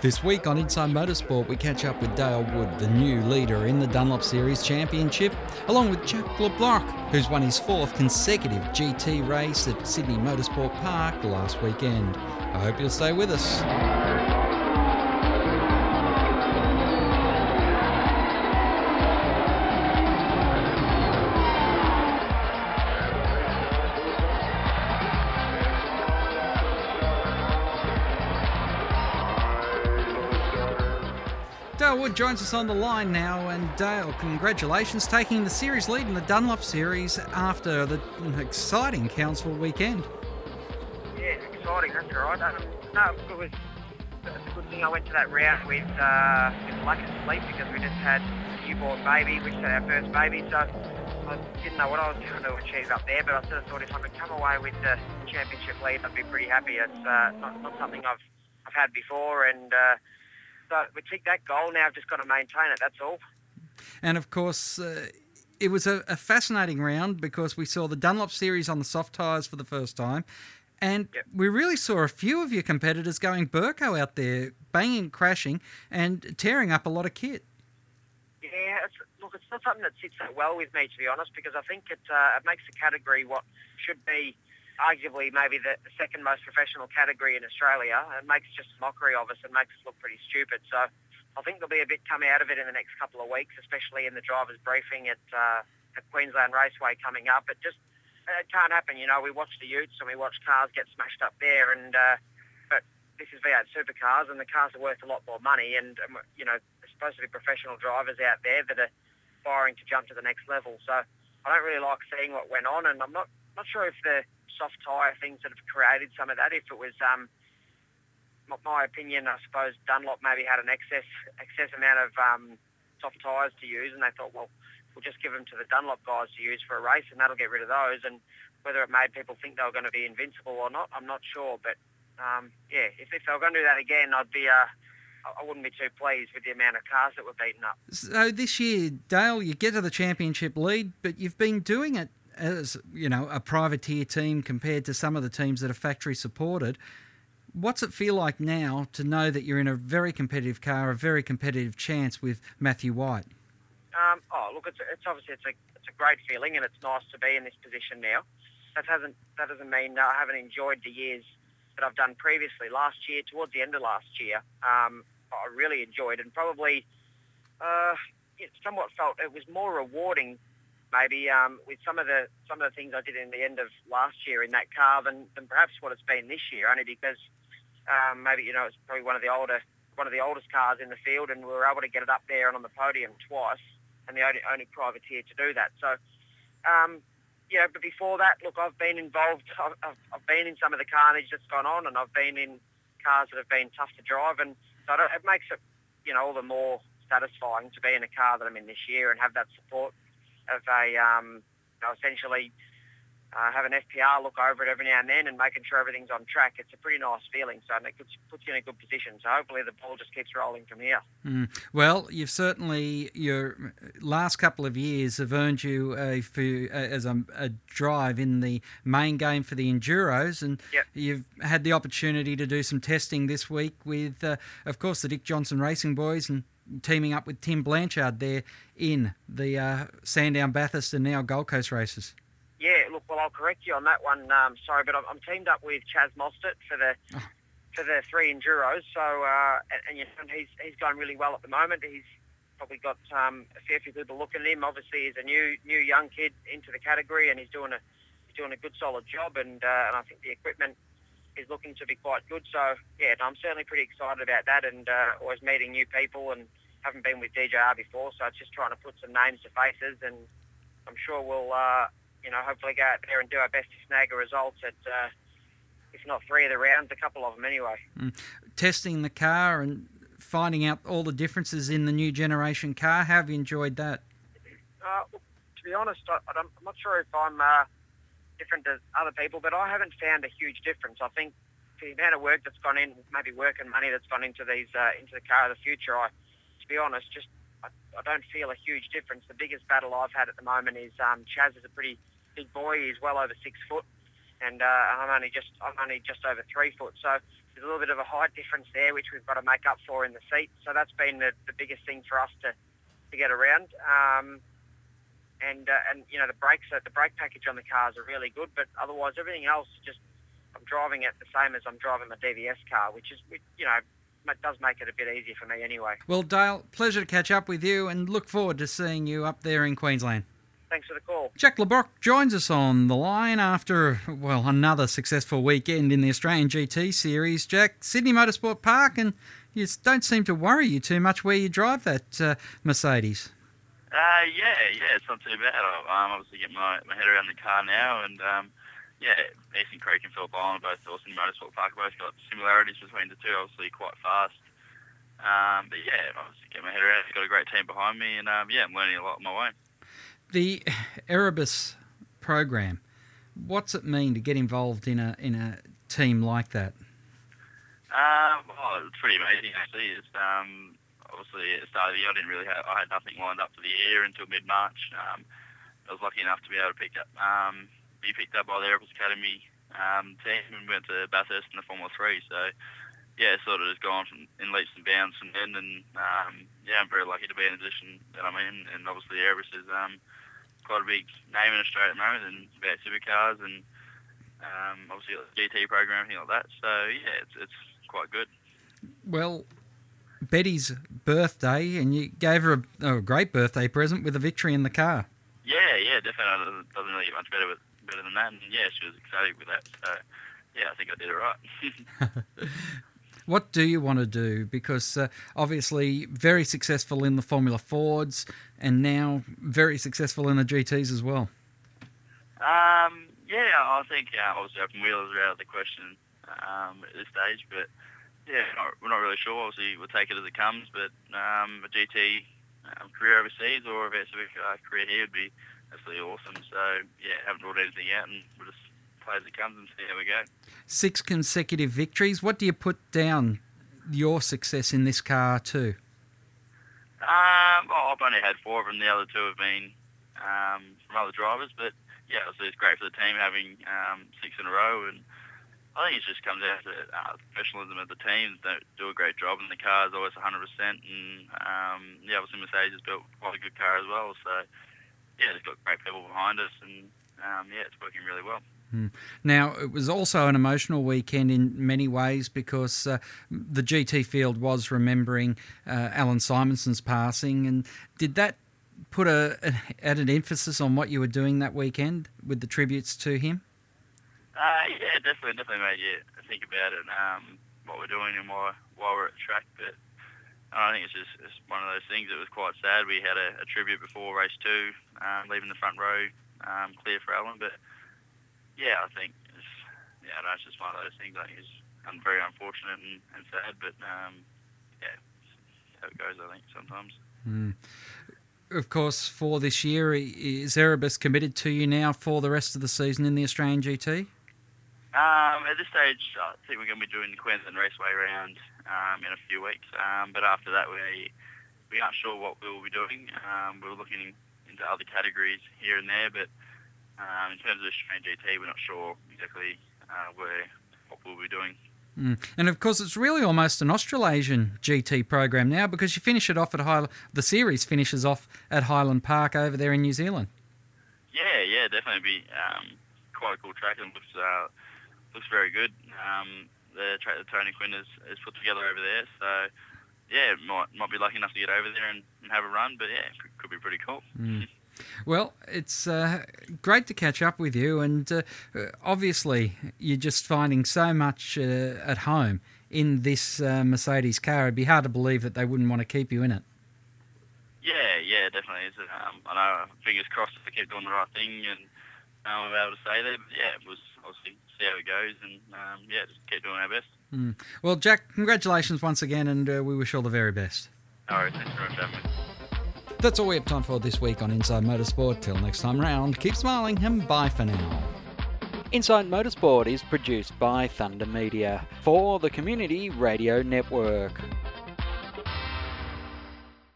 This week on Inside Motorsport, we catch up with Dale Wood, the new leader in the Dunlop Series Championship, along with Jack Le Brocq, who's won his fourth consecutive GT race at Sydney Motorsport Park last weekend. I hope you'll stay with us. Wood joins us on the line now, and Dale, congratulations taking the series lead in the Dunlop Series after the exciting Townsville weekend. Yeah, it's exciting, that's right. Um, no, it was it's a good thing I went to that round with, uh, with lack of sleep because we just had a newborn baby, which had our first baby, so I didn't know what I was going to achieve up there, but I sort of thought if I could come away with the championship lead, I'd be pretty happy. It's uh, not, not something I've, I've had before, and uh, so we tick that goal now. I've just got to maintain it. That's all. And of course, uh, it was a, a, fascinating round because we saw the Dunlop series on the soft tyres for the first time. And Yep. we really saw a few of your competitors going Burko out there, banging, crashing, and tearing up a lot of kit. Yeah, it's, look, it's not something that sits that well with me, to be honest, because I think it, uh, it makes the category what should be arguably maybe the, second most professional category in Australia. It makes just mockery of us and makes us look pretty stupid. So I think there'll be a bit coming out of it in the next couple of weeks, especially in the drivers' briefing at, uh, at Queensland Raceway coming up. It just it can't happen. You know, we watch the Utes and we watch cars get smashed up there, and uh, but this is V8 supercars, and the cars are worth a lot more money. And um, you know, there's supposed to be professional drivers out there that are firing to jump to the next level. So I don't really like seeing what went on, and I'm not not sure if the soft tyre things that have created some of that. If it was, um, my, opinion, I suppose Dunlop maybe had an excess excess amount of um, soft tyres to use, and they thought, well, we'll just give them to the Dunlop guys to use for a race, and that'll get rid of those. And whether it made people think they were going to be invincible or not, I'm not sure. But um, yeah, if, if they were going to do that again, I'd be. Uh, I wouldn't be too pleased with the amount of cars that were beaten up. So this year, Dale, you get to the championship lead, but you've been doing it as you know a privateer team compared to some of the teams that are factory supported. What's it feel like now to know that you're in a very competitive car, a very competitive chance with Matthew White? Um, oh, look, it's, it's obviously it's a it's a great feeling, and it's nice to be in this position now. That hasn't that doesn't mean I haven't enjoyed the years that I've done previously. Last year, towards the end of last year, um, I really enjoyed, and probably uh, it somewhat felt it was more rewarding, maybe um, with some of the some of the things I did in the end of last year in that car than perhaps what it's been this year. Only because um, maybe you know it's probably one of the older one of the oldest cars in the field, and we were able to get it up there and on the podium twice, and the only, only privateer to do that. So, um, yeah, but before that, look, I've been involved. I've, I've, been in some of the carnage that's gone on, and I've been in cars that have been tough to drive, and so it makes it, you know, all the more satisfying to be in a car that I'm in this year and have that support of a, um, you know, essentially uh, have an FPR look over it every now and then and making sure everything's on track. It's a pretty nice feeling, so it puts, puts you in a good position. So hopefully the ball just keeps rolling from here. Mm. Well, you've certainly your last couple of years have earned you a, for, as a, a drive in the main game for the enduros, and Yep. you've had the opportunity to do some testing this week with, uh, of course, the Dick Johnson Racing boys and teaming up with Tim Blanchard there in the uh, Sandown Bathurst and now Gold Coast races. Yeah, look, well, I'll correct you on that one. Um, sorry, but I'm, I'm teamed up with Chaz Mostert for the Oh. for the three enduros. So, uh, and, and you know, he's he's going really well at the moment. He's probably got um, a fair few people looking at him. Obviously, he's a new new young kid into the category, and he's doing a he's doing a good solid job. And uh, and I think the equipment is looking to be quite good. So, yeah, I'm certainly pretty excited about that, and uh, always meeting new people and haven't been with DJR before, so it's just trying to put some names to faces, and I'm sure we'll, uh, you know, hopefully go out there and do our best to snag a result at, uh, if not three of the rounds, a couple of them anyway. Testing the car and finding out all the differences in the new generation car. How have you enjoyed that? Uh, to be honest, I, I'm I'm not sure if I'm uh, different to other people, but I haven't found a huge difference. I think the amount of work that's gone in, maybe work and money that's gone into these uh, into the car of the future, I, to be honest, just I, I don't feel a huge difference. The biggest battle I've had at the moment is um, Chaz is a pretty big boy. He's well over six foot, and uh, I'm only just I'm only just over three foot. So there's a little bit of a height difference there, which we've got to make up for in the seat. So that's been the, the biggest thing for us to, to get around. Um, and uh, and you know the brakes, the brake package on the cars are really good, but otherwise everything else just I'm driving it the same as I'm driving my DVS car, which is you know it does make it a bit easier for me anyway. Well, Dale, pleasure to catch up with you, and look forward to seeing you up there in Queensland. Thanks for the call. Jack Le Brocq joins us on the line after, well, another successful weekend in the Australian GT Series. Jack, Sydney Motorsport Park, and you don't seem to worry you too much where you drive that uh, Mercedes. Uh, yeah, yeah, it's not too bad. I'm obviously getting my, my head around the car now, and um, yeah, Eastern Creek and Phillip Island, both Dawson Motorsport Park, both got similarities between the two. Obviously, quite fast. Um, but yeah, obviously getting my head around. Got a great team behind me, and um, yeah, I'm learning a lot on my way. The Erebus program. What's it mean to get involved in a in a team like that? Um, oh, it's pretty amazing actually. It's um, obviously at the start of the year, I didn't really have, I had nothing lined up for the year until mid March. Um, I was lucky enough to be able to pick up, um, be picked up by the Erebus Academy um, team and went to Bathurst in the Formula Three. So yeah, sort of just gone from in leaps and bounds from then, and um, yeah, I'm very lucky to be in the position that I'm in. And obviously, Erebus is um, quite a big name in Australia at the moment, and about supercars and um, obviously the GT program, everything like that. So yeah, it's it's quite good. Well, Betty's birthday, and you gave her a, a, great birthday present with a victory in the car. Yeah, yeah, definitely. It doesn't really get much better with, better than that. And yeah, she was excited with that. So yeah, I think I did it right. what do you want to do? Because uh, obviously, very successful in the Formula Fords, and now very successful in the GTS as well. Um, yeah, I think uh, obviously open wheels are out of the question um, at this stage, but yeah, not, we're not really sure. Obviously, we'll take it as it comes. But um, a GT um, career overseas or a Civic uh, career here would be absolutely awesome. So yeah, haven't ruled anything out, and we'll just play as it comes and see how we go. Six consecutive victories. What do you put down your success in this car to? Um, well, I've only had four of them. The other two have been um, from other drivers, but yeah, so it's great for the team having um, six in a row and I think it just comes down to uh, professionalism of the teams that do a great job, and the car is always 100%. And um, yeah, obviously Mercedes has built quite a good car as well. So yeah, they've got great people behind us, and um, yeah, it's working really well. Hmm. Now, it was also an emotional weekend in many ways because uh, the GT field was remembering uh, Allan Simonsen's passing. And did that put a, a, added emphasis on what you were doing that weekend with the tributes to him? Uh, yeah, definitely, definitely made you think about it, um, what we're doing and why, why we're at track. But I think it's just it's one of those things that was quite sad. We had a, a tribute before race two, um, leaving the front row um, clear for Allan. But yeah, I think it's, yeah, it's just one of those things. I think it's very unfortunate and, and sad, but um, yeah, how it goes. I think sometimes. Mm. Of course, for this year, is Erebus committed to you now for the rest of the season in the Australian GT? Um, at this stage, I think we're going to be doing the Queensland Raceway round um, in a few weeks. Um, but after that, we we aren't sure what we will be doing. Um, we're looking into other categories here and there, but um, in terms of the Australian GT, we're not sure exactly uh, where what we'll be doing. Mm. And of course, it's really almost an Australasian GT program now because you finish it off at Highland. The series finishes off at Highland Park over there in New Zealand. Yeah, yeah, definitely be um, quite a cool track and looks uh, looks very good. Um, the track that Tony Quinn has, has put together over there. So, yeah, might might be lucky enough to get over there and, and have a run. But yeah, could, could be pretty cool. Mm. Well, it's uh, great to catch up with you, and uh, obviously you're just finding so much uh, at home in this uh, Mercedes car. It'd be hard to believe that they wouldn't want to keep you in it. Yeah, yeah, definitely. Um, I know. Fingers crossed if I keep doing the right thing and um, I'm able to stay there. But yeah, it was obviously see how it goes, and um, yeah, just keep doing our best. Mm. Well, Jack, congratulations once again, and uh, we wish you all the very best. All right, thanks very much for having me. That's all we have time for this week on Inside Motorsport. Till next time round, keep smiling and bye for now. Inside Motorsport is produced by Thunder Media for the Community Radio Network.